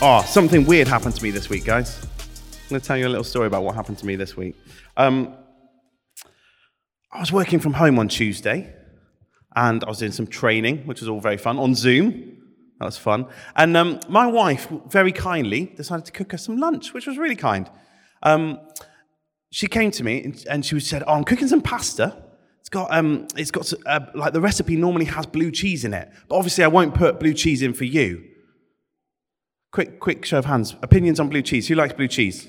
Oh, something weird happened to me this week, guys. I'm going to tell you a little story about what happened to me this week. Um, I was working from home on Tuesday, and I was doing some training, which was all very fun, on Zoom. That was fun. And um, my wife, very kindly, decided to cook us some lunch, which was really kind. Um, she came to me and, she said, "Oh, I'm cooking some pasta. It's got, um, it's got uh, like the recipe normally has blue cheese in it, but obviously I won't put blue cheese in for you." Quick, quick show of hands. Opinions on blue cheese. Who likes blue cheese?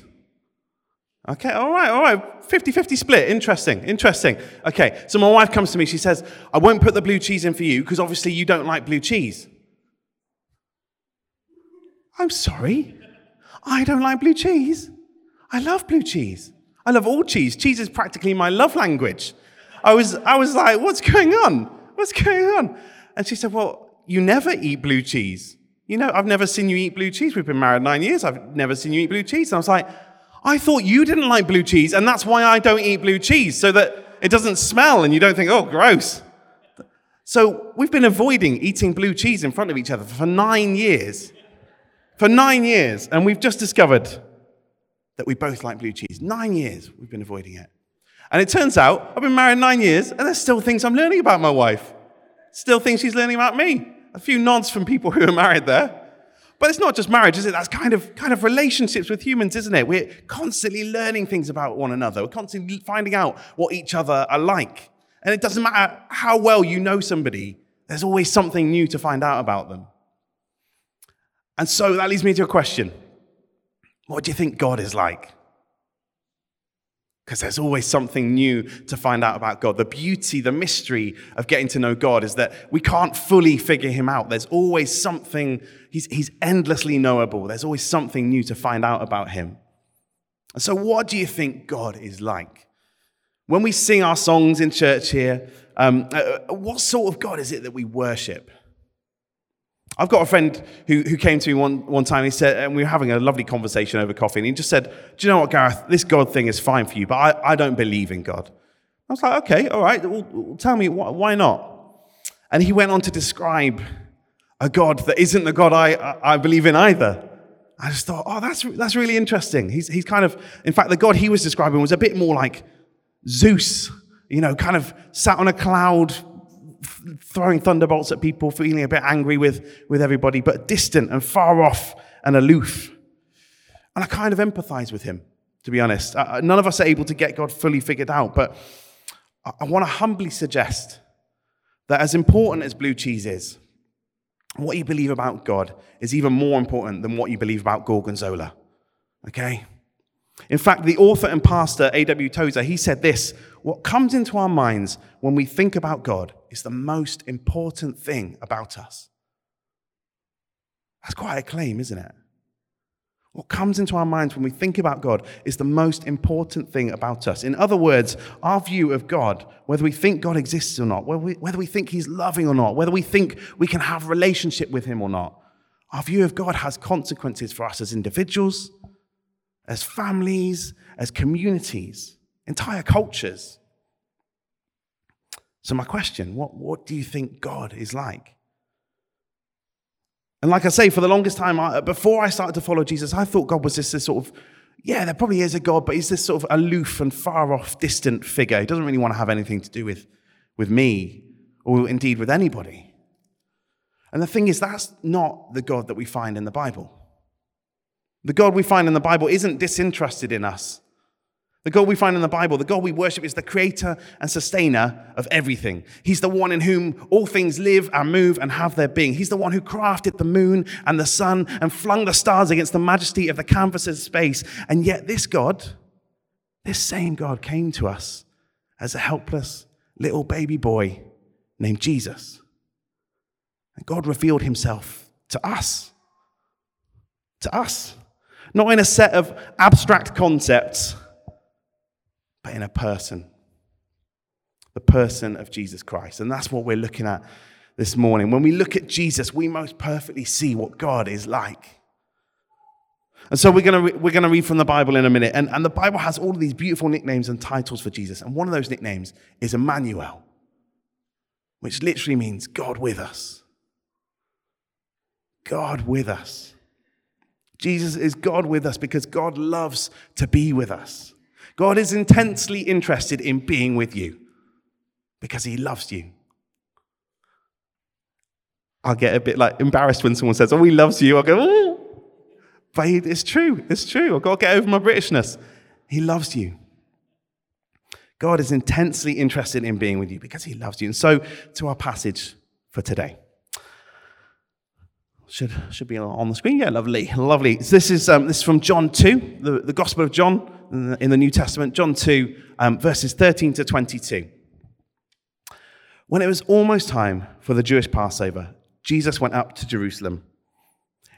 Okay, all right, all right. 50 50 split. Interesting, interesting. Okay, so my wife comes to me. She says, I won't put the blue cheese in for you because obviously you don't like blue cheese. I'm sorry. I don't like blue cheese. I love blue cheese. I love all cheese. Cheese is practically my love language. I was, I was like, what's going on? What's going on? And she said, well, you never eat blue cheese. You know, I've never seen you eat blue cheese. We've been married nine years. I've never seen you eat blue cheese. And I was like, I thought you didn't like blue cheese, and that's why I don't eat blue cheese, so that it doesn't smell and you don't think, oh, gross. So we've been avoiding eating blue cheese in front of each other for nine years. For nine years. And we've just discovered that we both like blue cheese. Nine years we've been avoiding it. And it turns out I've been married nine years, and there's still things I'm learning about my wife. Still things she's learning about me a few nods from people who are married there. But it's not just marriage, is it? That's kind of, kind of relationships with humans, isn't it? We're constantly learning things about one another. We're constantly finding out what each other are like. And it doesn't matter how well you know somebody, there's always something new to find out about them. And so that leads me to a question What do you think God is like? Because there's always something new to find out about God. The beauty, the mystery of getting to know God is that we can't fully figure him out. There's always something, he's, he's endlessly knowable. There's always something new to find out about him. And so, what do you think God is like? When we sing our songs in church here, um, uh, what sort of God is it that we worship? I've got a friend who, who came to me one, one time. He said, and we were having a lovely conversation over coffee, and he just said, Do you know what, Gareth? This God thing is fine for you, but I, I don't believe in God. I was like, Okay, all right, well, tell me, why not? And he went on to describe a God that isn't the God I, I believe in either. I just thought, oh, that's, that's really interesting. He's, he's kind of, in fact, the God he was describing was a bit more like Zeus, you know, kind of sat on a cloud, throwing thunderbolts at people, feeling a bit angry with, with everybody, but distant and far off and aloof. And I kind of empathize with him, to be honest. None of us are able to get God fully figured out, but I, I want to humbly suggest that as important as blue cheese is, what you believe about God is even more important than what you believe about Gorgonzola. Okay? In fact, the author and pastor A.W. Tozer, he said this What comes into our minds when we think about God is the most important thing about us. That's quite a claim, isn't it? What comes into our minds when we think about God is the most important thing about us. In other words, our view of God, whether we think God exists or not, whether we, whether we think He's loving or not, whether we think we can have relationship with Him or not, our view of God has consequences for us as individuals, as families, as communities, entire cultures. So, my question what, what do you think God is like? And like I say, for the longest time, I, before I started to follow Jesus, I thought God was just this sort of, yeah, there probably is a God, but he's this sort of aloof and far off, distant figure. He doesn't really want to have anything to do with, with me or indeed with anybody. And the thing is, that's not the God that we find in the Bible. The God we find in the Bible isn't disinterested in us. The God we find in the Bible, the God we worship, is the creator and sustainer of everything. He's the one in whom all things live and move and have their being. He's the one who crafted the moon and the sun and flung the stars against the majesty of the canvas of space. And yet, this God, this same God, came to us as a helpless little baby boy named Jesus. And God revealed himself to us. To us. Not in a set of abstract concepts but in a person. The person of Jesus Christ. And that's what we're looking at this morning. When we look at Jesus, we most perfectly see what God is like. And so we're going to we're to read from the Bible in a minute. And, and the Bible has all of these beautiful nicknames and titles for Jesus. And one of those nicknames is Emmanuel, which literally means God with us. God with us. Jesus is God with us because God loves to be with us. God is intensely interested in being with you because he loves you. I'll get a bit like embarrassed when someone says, Oh, he loves you. I'll go, but it's true. It's true. I've got to get over my Britishness. He loves you. God is intensely interested in being with you because he loves you. And so, to our passage for today. Should, should be on the screen. Yeah, lovely. Lovely. So this, is, um, this is from John 2, the, the Gospel of John in the, in the New Testament, John 2, um, verses 13 to 22. When it was almost time for the Jewish Passover, Jesus went up to Jerusalem.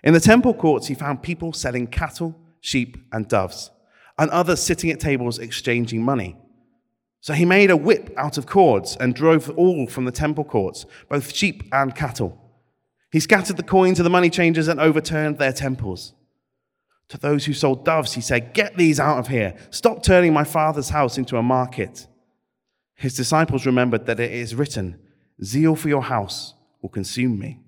In the temple courts, he found people selling cattle, sheep, and doves, and others sitting at tables exchanging money. So he made a whip out of cords and drove all from the temple courts, both sheep and cattle. He scattered the coins of the money changers and overturned their temples. To those who sold doves, he said, Get these out of here. Stop turning my father's house into a market. His disciples remembered that it is written, Zeal for your house will consume me.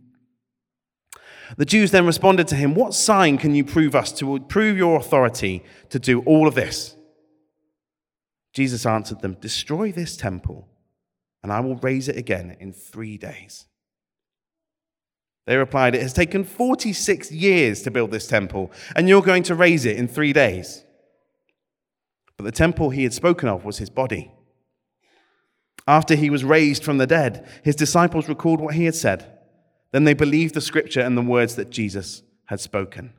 The Jews then responded to him, What sign can you prove us to prove your authority to do all of this? Jesus answered them, Destroy this temple, and I will raise it again in three days. They replied, It has taken 46 years to build this temple, and you're going to raise it in three days. But the temple he had spoken of was his body. After he was raised from the dead, his disciples recalled what he had said. Then they believed the scripture and the words that Jesus had spoken.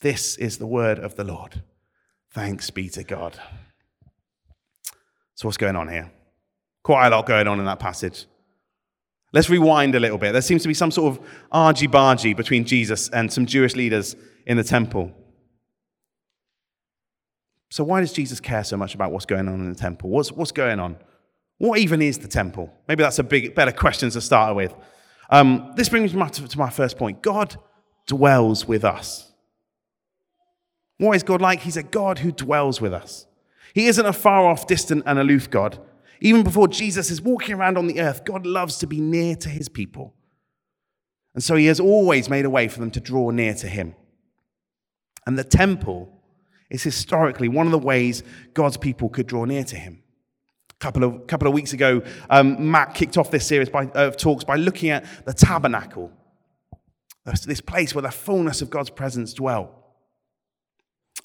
This is the word of the Lord. Thanks be to God. So, what's going on here? Quite a lot going on in that passage. Let's rewind a little bit. There seems to be some sort of argy bargy between Jesus and some Jewish leaders in the temple. So, why does Jesus care so much about what's going on in the temple? What's, what's going on? What even is the temple? Maybe that's a big, better question to start with. Um, this brings me to, to my first point God dwells with us. What is God like? He's a God who dwells with us. He isn't a far off, distant, and aloof God. Even before Jesus is walking around on the earth, God loves to be near to his people. And so he has always made a way for them to draw near to him. And the temple is historically one of the ways God's people could draw near to him. A couple of, couple of weeks ago, um, Matt kicked off this series by, of talks by looking at the tabernacle, this place where the fullness of God's presence dwelt.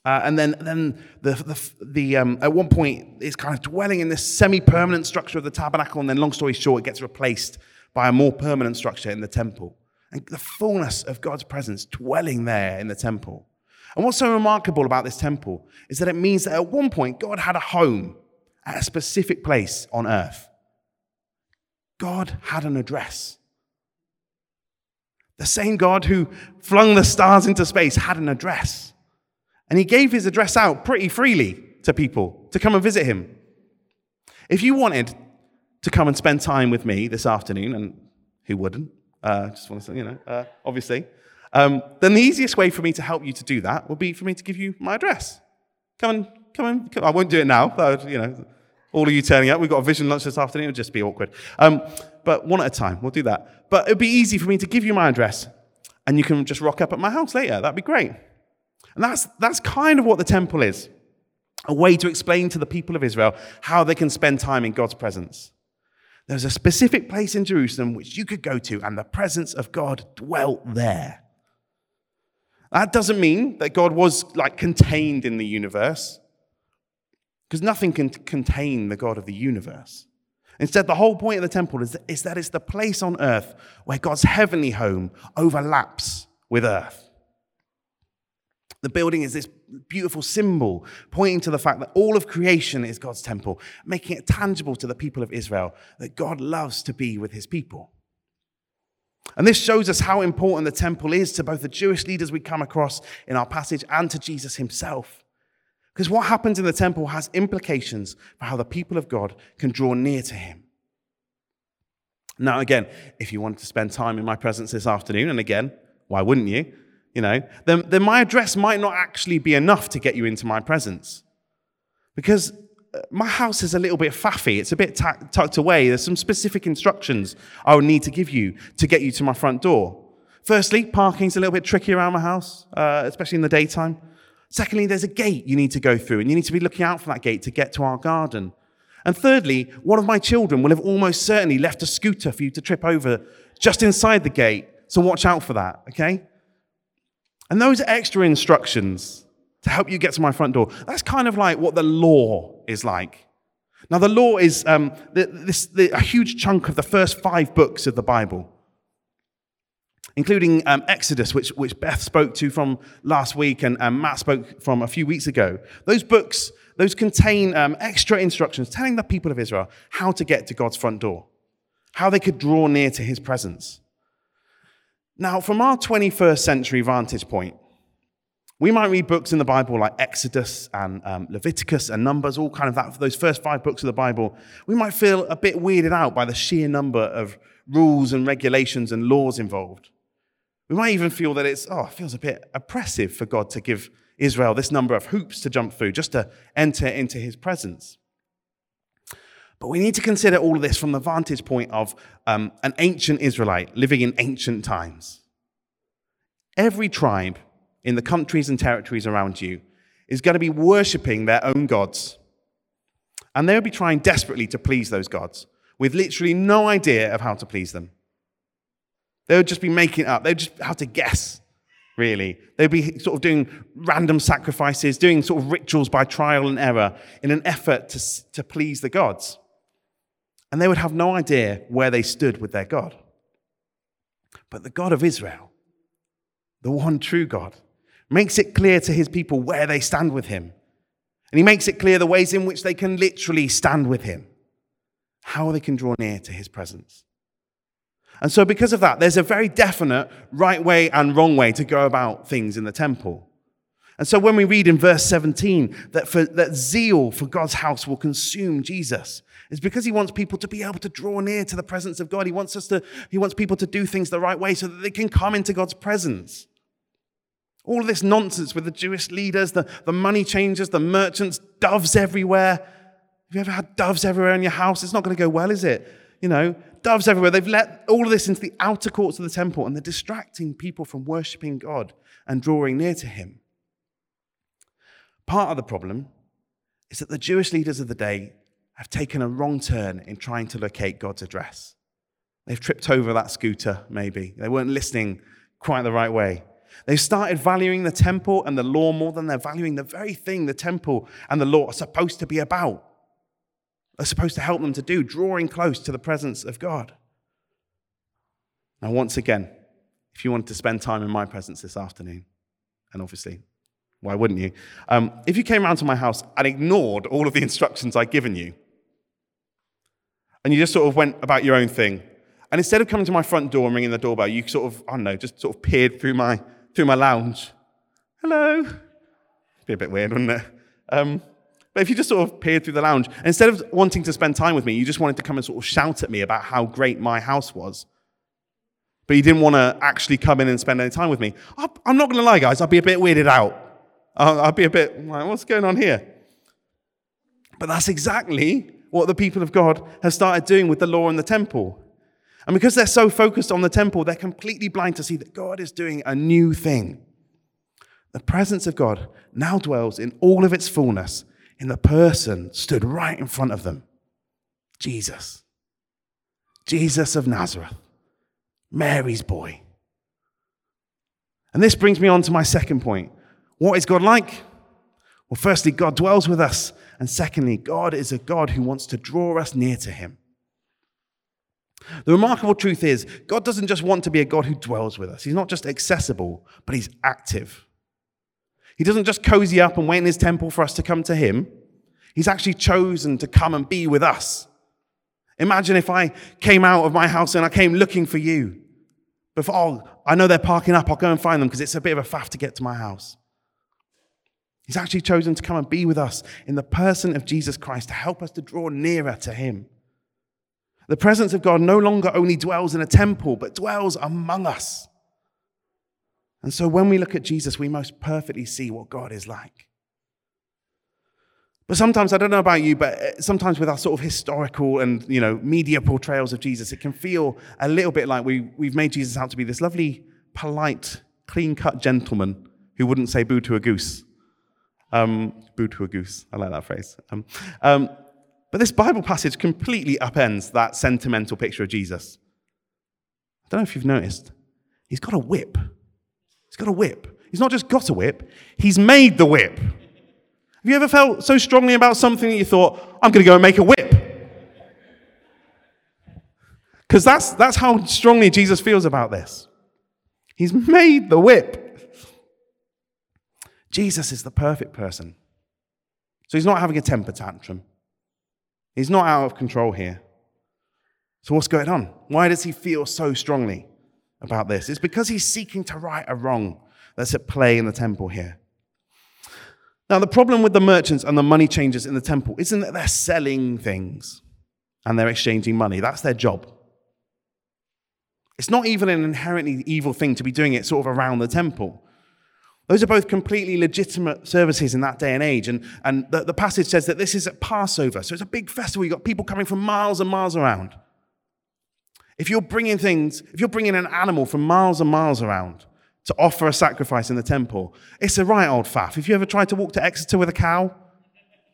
Uh, and then, then the, the, the um, at one point, it's kind of dwelling in this semi permanent structure of the tabernacle. And then, long story short, it gets replaced by a more permanent structure in the temple. And the fullness of God's presence dwelling there in the temple. And what's so remarkable about this temple is that it means that at one point, God had a home at a specific place on earth. God had an address. The same God who flung the stars into space had an address. And he gave his address out pretty freely to people to come and visit him. If you wanted to come and spend time with me this afternoon, and who wouldn't? Uh, just want to say, you know, uh, obviously, um, then the easiest way for me to help you to do that would be for me to give you my address. Come and come and come. I won't do it now, you know, all of you turning up. We've got a vision lunch this afternoon. It'll just be awkward. Um, but one at a time, we'll do that. But it'd be easy for me to give you my address, and you can just rock up at my house later. That'd be great. And that's, that's kind of what the temple is a way to explain to the people of Israel how they can spend time in God's presence. There's a specific place in Jerusalem which you could go to, and the presence of God dwelt there. That doesn't mean that God was like contained in the universe, because nothing can contain the God of the universe. Instead, the whole point of the temple is that, is that it's the place on earth where God's heavenly home overlaps with earth. The building is this beautiful symbol pointing to the fact that all of creation is God's temple, making it tangible to the people of Israel that God loves to be with his people. And this shows us how important the temple is to both the Jewish leaders we come across in our passage and to Jesus himself. Because what happens in the temple has implications for how the people of God can draw near to him. Now, again, if you wanted to spend time in my presence this afternoon, and again, why wouldn't you? You know, then, then my address might not actually be enough to get you into my presence. Because uh, my house is a little bit faffy. It's a bit tucked away. There's some specific instructions I would need to give you to get you to my front door. Firstly, parking's a little bit tricky around my house, uh, especially in the daytime. Secondly, there's a gate you need to go through, and you need to be looking out for that gate to get to our garden. And thirdly, one of my children will have almost certainly left a scooter for you to trip over just inside the gate. So watch out for that, okay? And those extra instructions to help you get to my front door, that's kind of like what the law is like. Now, the law is um, this, the, a huge chunk of the first five books of the Bible including um, Exodus, which, which Beth spoke to from last week and, and Matt spoke from a few weeks ago. Those books, those contain um, extra instructions telling the people of Israel how to get to God's front door, how they could draw near to his presence. Now, from our 21st century vantage point, we might read books in the Bible like Exodus and um, Leviticus and Numbers, all kind of that, those first five books of the Bible. We might feel a bit weirded out by the sheer number of rules and regulations and laws involved. We might even feel that it's, oh, it feels a bit oppressive for God to give Israel this number of hoops to jump through just to enter into his presence. But we need to consider all of this from the vantage point of um, an ancient Israelite living in ancient times. Every tribe in the countries and territories around you is going to be worshipping their own gods. And they'll be trying desperately to please those gods with literally no idea of how to please them. They would just be making up. They'd just have to guess, really. They'd be sort of doing random sacrifices, doing sort of rituals by trial and error in an effort to, to please the gods. And they would have no idea where they stood with their God. But the God of Israel, the one true God, makes it clear to his people where they stand with him. And he makes it clear the ways in which they can literally stand with him, how they can draw near to his presence. And so, because of that, there's a very definite right way and wrong way to go about things in the temple. And so, when we read in verse 17 that, for, that zeal for God's house will consume Jesus, it's because he wants people to be able to draw near to the presence of God. He wants us to, he wants people to do things the right way so that they can come into God's presence. All of this nonsense with the Jewish leaders, the, the money changers, the merchants, doves everywhere. Have you ever had doves everywhere in your house? It's not going to go well, is it? You know, doves everywhere. They've let all of this into the outer courts of the temple and they're distracting people from worshiping God and drawing near to Him. Part of the problem is that the Jewish leaders of the day have taken a wrong turn in trying to locate God's address. They've tripped over that scooter, maybe. They weren't listening quite the right way. They've started valuing the temple and the law more than they're valuing the very thing the temple and the law are supposed to be about are supposed to help them to do, drawing close to the presence of God. Now, once again, if you wanted to spend time in my presence this afternoon, and obviously, why wouldn't you? Um, if you came around to my house and ignored all of the instructions I'd given you, and you just sort of went about your own thing, and instead of coming to my front door and ringing the doorbell, you sort of, I don't know, just sort of peered through my, through my lounge. Hello. Be a bit weird, wouldn't it? Um, but if you just sort of peered through the lounge, instead of wanting to spend time with me, you just wanted to come and sort of shout at me about how great my house was. But you didn't want to actually come in and spend any time with me. I'm not going to lie, guys, I'd be a bit weirded out. I'd be a bit like, what's going on here? But that's exactly what the people of God have started doing with the law and the temple. And because they're so focused on the temple, they're completely blind to see that God is doing a new thing. The presence of God now dwells in all of its fullness in the person stood right in front of them Jesus. Jesus of Nazareth, Mary's boy. And this brings me on to my second point. What is God like? Well, firstly, God dwells with us. And secondly, God is a God who wants to draw us near to him. The remarkable truth is, God doesn't just want to be a God who dwells with us. He's not just accessible, but he's active. He doesn't just cozy up and wait in his temple for us to come to him. He's actually chosen to come and be with us. Imagine if I came out of my house and I came looking for you. Before, oh, I know they're parking up, I'll go and find them because it's a bit of a faff to get to my house. He's actually chosen to come and be with us in the person of Jesus Christ to help us to draw nearer to him. The presence of God no longer only dwells in a temple, but dwells among us. And so when we look at Jesus, we most perfectly see what God is like. But sometimes, I don't know about you, but uh, sometimes with our sort of historical and, you know, media portrayals of Jesus, it can feel a little bit like we, we've made Jesus out to be this lovely polite, clean cut gentleman who wouldn't say boo to a goose. Um, boo to a goose. I like that phrase. Um, um, but this Bible passage completely upends that sentimental picture of Jesus. I don't know if you've noticed. He's got a whip. He's got a whip. He's not just got a whip, he's made the whip. Have you ever felt so strongly about something that you thought, I'm going to go and make a whip? Because that's, that's how strongly Jesus feels about this. He's made the whip. Jesus is the perfect person. So he's not having a temper tantrum. He's not out of control here. So, what's going on? Why does he feel so strongly about this? It's because he's seeking to right a wrong that's at play in the temple here. Now, the problem with the merchants and the money changers in the temple isn't that they're selling things and they're exchanging money. That's their job. It's not even an inherently evil thing to be doing it sort of around the temple. Those are both completely legitimate services in that day and age. And, and the, the passage says that this is at Passover. So it's a big festival. You've got people coming from miles and miles around. If you're bringing things, if you're bringing an animal from miles and miles around to offer a sacrifice in the temple, it's a right old faff. Have you ever tried to walk to Exeter with a cow?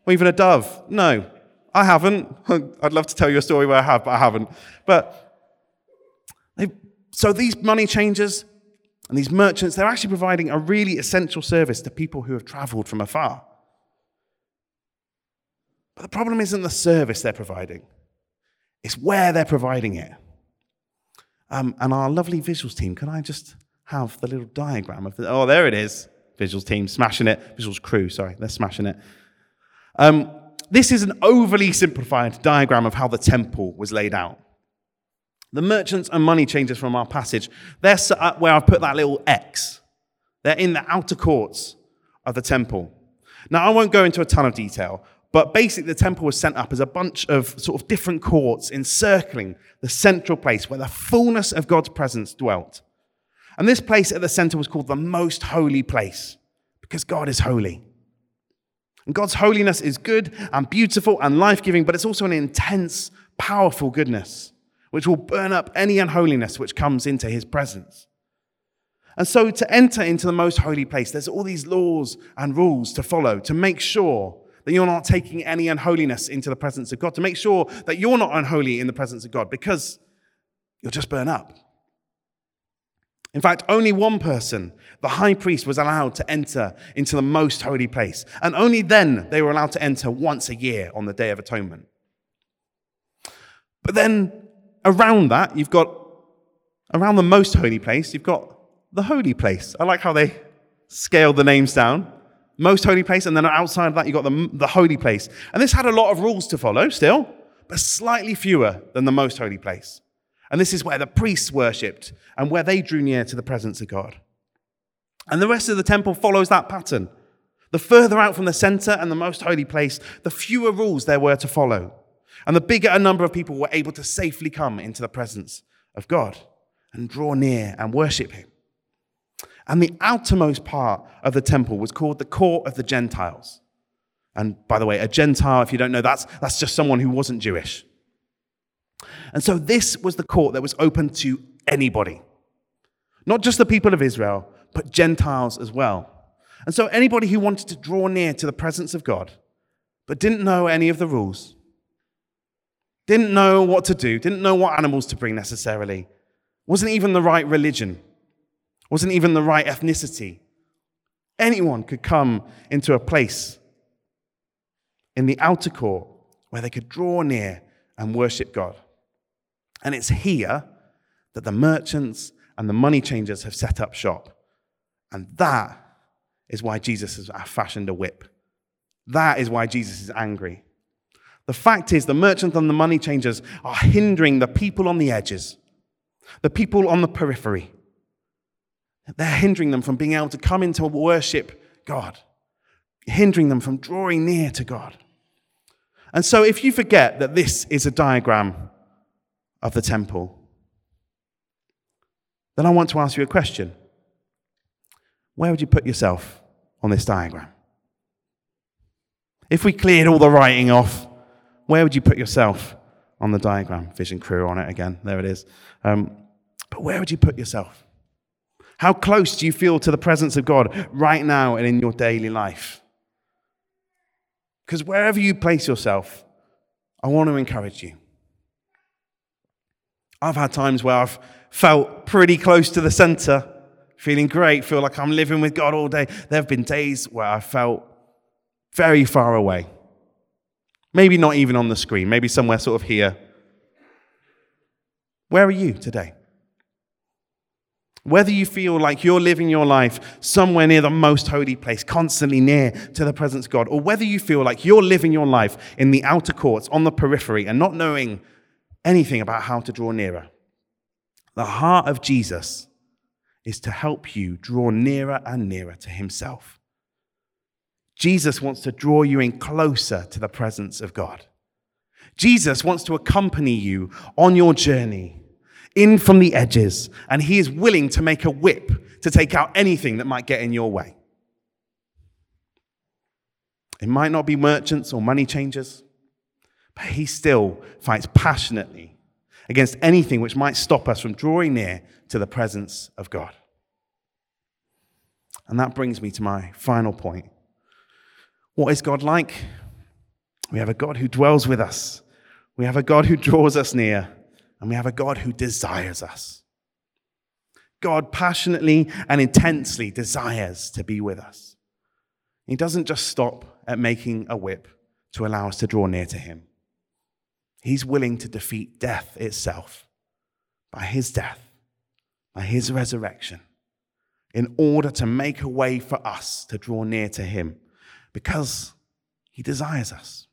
Or even a dove? No, I haven't. I'd love to tell you a story where I have, but I haven't. But so these money changers, and these merchants, they're actually providing a really essential service to people who have traveled from afar. But the problem isn't the service they're providing, it's where they're providing it. Um, and our lovely visuals team, can I just have the little diagram of the. Oh, there it is. Visuals team, smashing it. Visuals crew, sorry, they're smashing it. Um, this is an overly simplified diagram of how the temple was laid out. The merchants and money changers from our passage, they're set up where I've put that little X. They're in the outer courts of the temple. Now, I won't go into a ton of detail, but basically, the temple was set up as a bunch of sort of different courts encircling the central place where the fullness of God's presence dwelt. And this place at the center was called the most holy place because God is holy. And God's holiness is good and beautiful and life giving, but it's also an intense, powerful goodness which will burn up any unholiness which comes into his presence. And so, to enter into the most holy place, there's all these laws and rules to follow to make sure that you're not taking any unholiness into the presence of God, to make sure that you're not unholy in the presence of God, because you'll just burn up. In fact, only one person, the high priest, was allowed to enter into the most holy place. And only then they were allowed to enter once a year on the Day of Atonement. But then around that, you've got, around the most holy place, you've got the holy place. I like how they scale the names down. Most holy place, and then outside of that, you've got the, the holy place. And this had a lot of rules to follow still, but slightly fewer than the most holy place. And this is where the priests worshipped and where they drew near to the presence of God. And the rest of the temple follows that pattern. The further out from the center and the most holy place, the fewer rules there were to follow. And the bigger a number of people were able to safely come into the presence of God and draw near and worship Him. And the outermost part of the temple was called the court of the Gentiles. And by the way, a Gentile, if you don't know, that's, that's just someone who wasn't Jewish. And so this was the court that was open to anybody, not just the people of Israel, but Gentiles as well. And so anybody who wanted to draw near to the presence of God, but didn't know any of the rules, didn't know what to do, didn't know what animals to bring necessarily, wasn't even the right religion, wasn't even the right ethnicity. Anyone could come into a place in the outer court where they could draw near and worship God. And it's here that the merchants and the money changers have set up shop. And that is why Jesus has fashioned a whip. That is why Jesus is angry. The fact is, the merchants and the money changers are hindering the people on the edges, the people on the periphery. They're hindering them from being able to come into worship God, hindering them from drawing near to God. And so, if you forget that this is a diagram of the temple, then I want to ask you a question. Where would you put yourself on this diagram? If we cleared all the writing off, where would you put yourself on the diagram? Vision crew on it again. There it is. Um, but where would you put yourself? How close do you feel to the presence of God right now and in your daily life? Because wherever you place yourself, I want to encourage you. I've had times where I've felt pretty close to the center, feeling great, feel like I'm living with God all day. There have been days where I felt very far away. Maybe not even on the screen, maybe somewhere sort of here. Where are you today? Whether you feel like you're living your life somewhere near the most holy place, constantly near to the presence of God, or whether you feel like you're living your life in the outer courts, on the periphery, and not knowing anything about how to draw nearer, the heart of Jesus is to help you draw nearer and nearer to Himself. Jesus wants to draw you in closer to the presence of God. Jesus wants to accompany you on your journey in from the edges, and he is willing to make a whip to take out anything that might get in your way. It might not be merchants or money changers, but he still fights passionately against anything which might stop us from drawing near to the presence of God. And that brings me to my final point. What is God like? We have a God who dwells with us. We have a God who draws us near and we have a God who desires us. God passionately and intensely desires to be with us. He doesn't just stop at making a whip to allow us to draw near to Him. He's willing to defeat death itself by His death, by His resurrection, in order to make a way for us to draw near to Him because He desires us.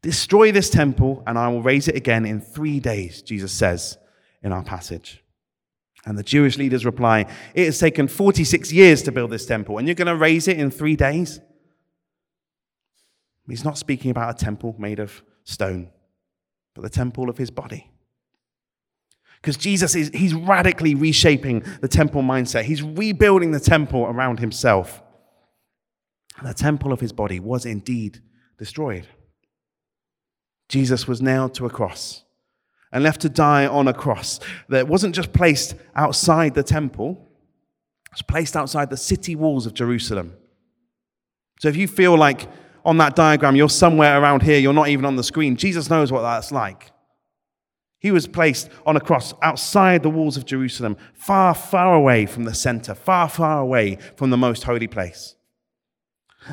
Destroy this temple, and I will raise it again in three days, Jesus says in our passage. And the Jewish leaders reply, It has taken 46 years to build this temple, and you're going to raise it in three days? He's not speaking about a temple made of stone, but the temple of his body. Because Jesus is he's radically reshaping the temple mindset. He's rebuilding the temple around himself. The temple of his body was indeed destroyed. Jesus was nailed to a cross and left to die on a cross that wasn't just placed outside the temple, it was placed outside the city walls of Jerusalem. So if you feel like on that diagram you're somewhere around here, you're not even on the screen, Jesus knows what that's like. He was placed on a cross outside the walls of Jerusalem, far, far away from the center, far, far away from the most holy place.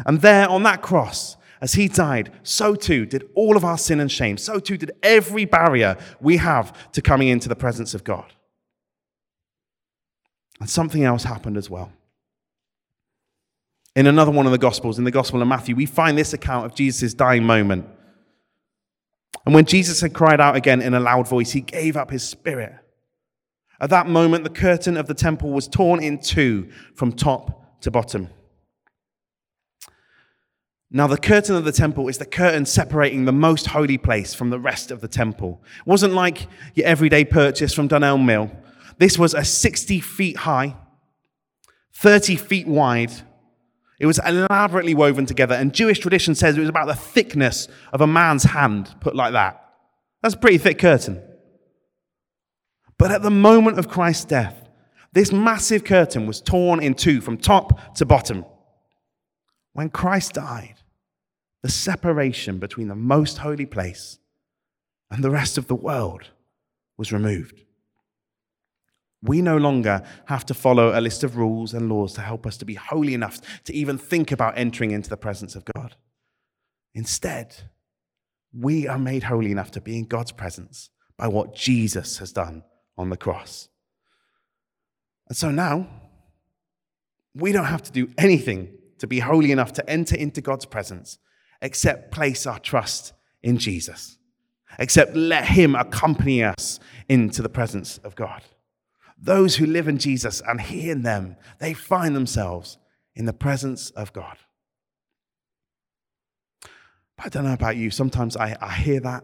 And there on that cross, as he died, so too did all of our sin and shame. So too did every barrier we have to coming into the presence of God. And something else happened as well. In another one of the Gospels, in the Gospel of Matthew, we find this account of Jesus' dying moment. And when Jesus had cried out again in a loud voice, he gave up his spirit. At that moment, the curtain of the temple was torn in two from top to bottom. Now, the curtain of the temple is the curtain separating the most holy place from the rest of the temple. It wasn't like your everyday purchase from Dunelm Mill. This was a 60 feet high, 30 feet wide. It was elaborately woven together, and Jewish tradition says it was about the thickness of a man's hand, put like that. That's a pretty thick curtain. But at the moment of Christ's death, this massive curtain was torn in two from top to bottom. When Christ died, the separation between the most holy place and the rest of the world was removed. We no longer have to follow a list of rules and laws to help us to be holy enough to even think about entering into the presence of God. Instead, we are made holy enough to be in God's presence by what Jesus has done on the cross. And so now, we don't have to do anything to be holy enough to enter into God's presence except place our trust in Jesus, except let Him accompany us into the presence of God. Those who live in Jesus and He in them, they find themselves in the presence of God. But I don't know about you, sometimes I, I hear that.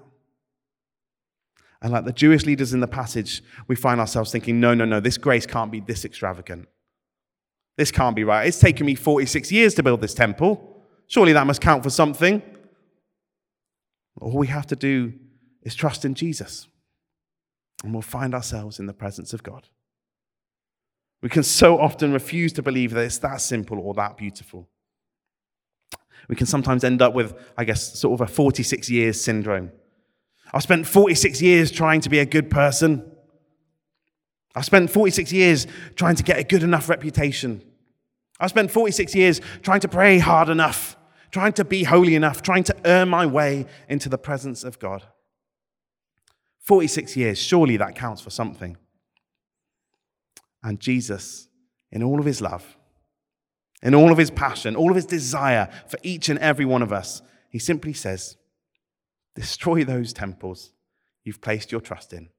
And like the Jewish leaders in the passage, we find ourselves thinking, no, no, no, this grace can't be this extravagant. This can't be right. It's taken me 46 years to build this temple. Surely that must count for something. All we have to do is trust in Jesus, and we'll find ourselves in the presence of God. We can so often refuse to believe that it's that simple or that beautiful. We can sometimes end up with, I guess, sort of a 46 years syndrome. I've spent 46 years trying to be a good person. I've spent 46 years trying to get a good enough reputation. I've spent 46 years trying to pray hard enough, trying to be holy enough, trying to earn my way into the presence of God. 46 years, surely that counts for something. And Jesus, in all of his love, in all of his passion, all of his desire for each and every one of us, he simply says, Destroy those temples you've placed your trust in.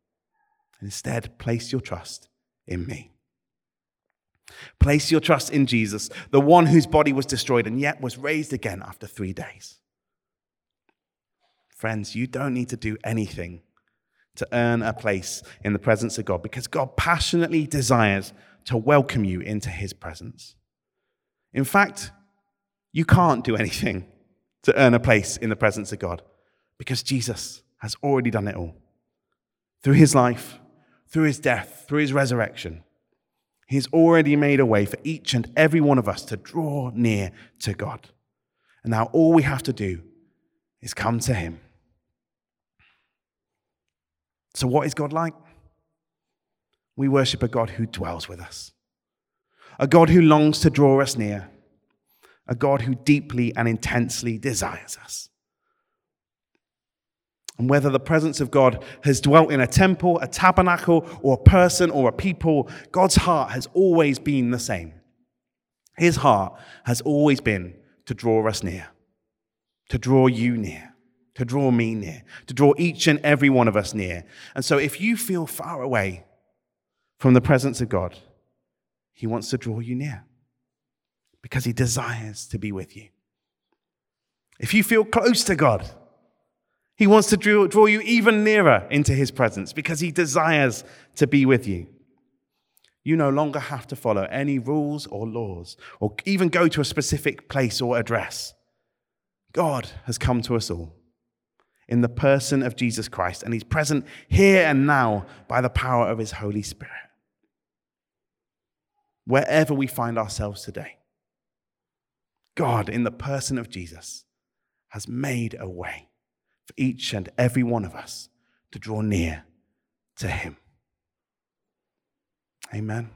And instead, place your trust in me. Place your trust in Jesus, the one whose body was destroyed and yet was raised again after three days. Friends, you don't need to do anything to earn a place in the presence of God because God passionately desires to welcome you into his presence. In fact, you can't do anything to earn a place in the presence of God because Jesus has already done it all. Through his life, through his death, through his resurrection, he's already made a way for each and every one of us to draw near to God. And now all we have to do is come to him. So, what is God like? We worship a God who dwells with us, a God who longs to draw us near, a God who deeply and intensely desires us. And whether the presence of God has dwelt in a temple, a tabernacle, or a person or a people, God's heart has always been the same. His heart has always been to draw us near, to draw you near to draw me near, to draw each and every one of us near. And so if you feel far away from the presence of God, He wants to draw you near because He desires to be with you. If you feel close to God, He wants to draw, you even nearer into His presence because He desires to be with you. You no longer have to follow any rules or laws or even go to a specific place or address. God has come to us all in the person of Jesus Christ, and he's present here and now by the power of his Holy Spirit. Wherever we find ourselves today, God, in the person of Jesus, has made a way for each and every one of us to draw near to him. Amen.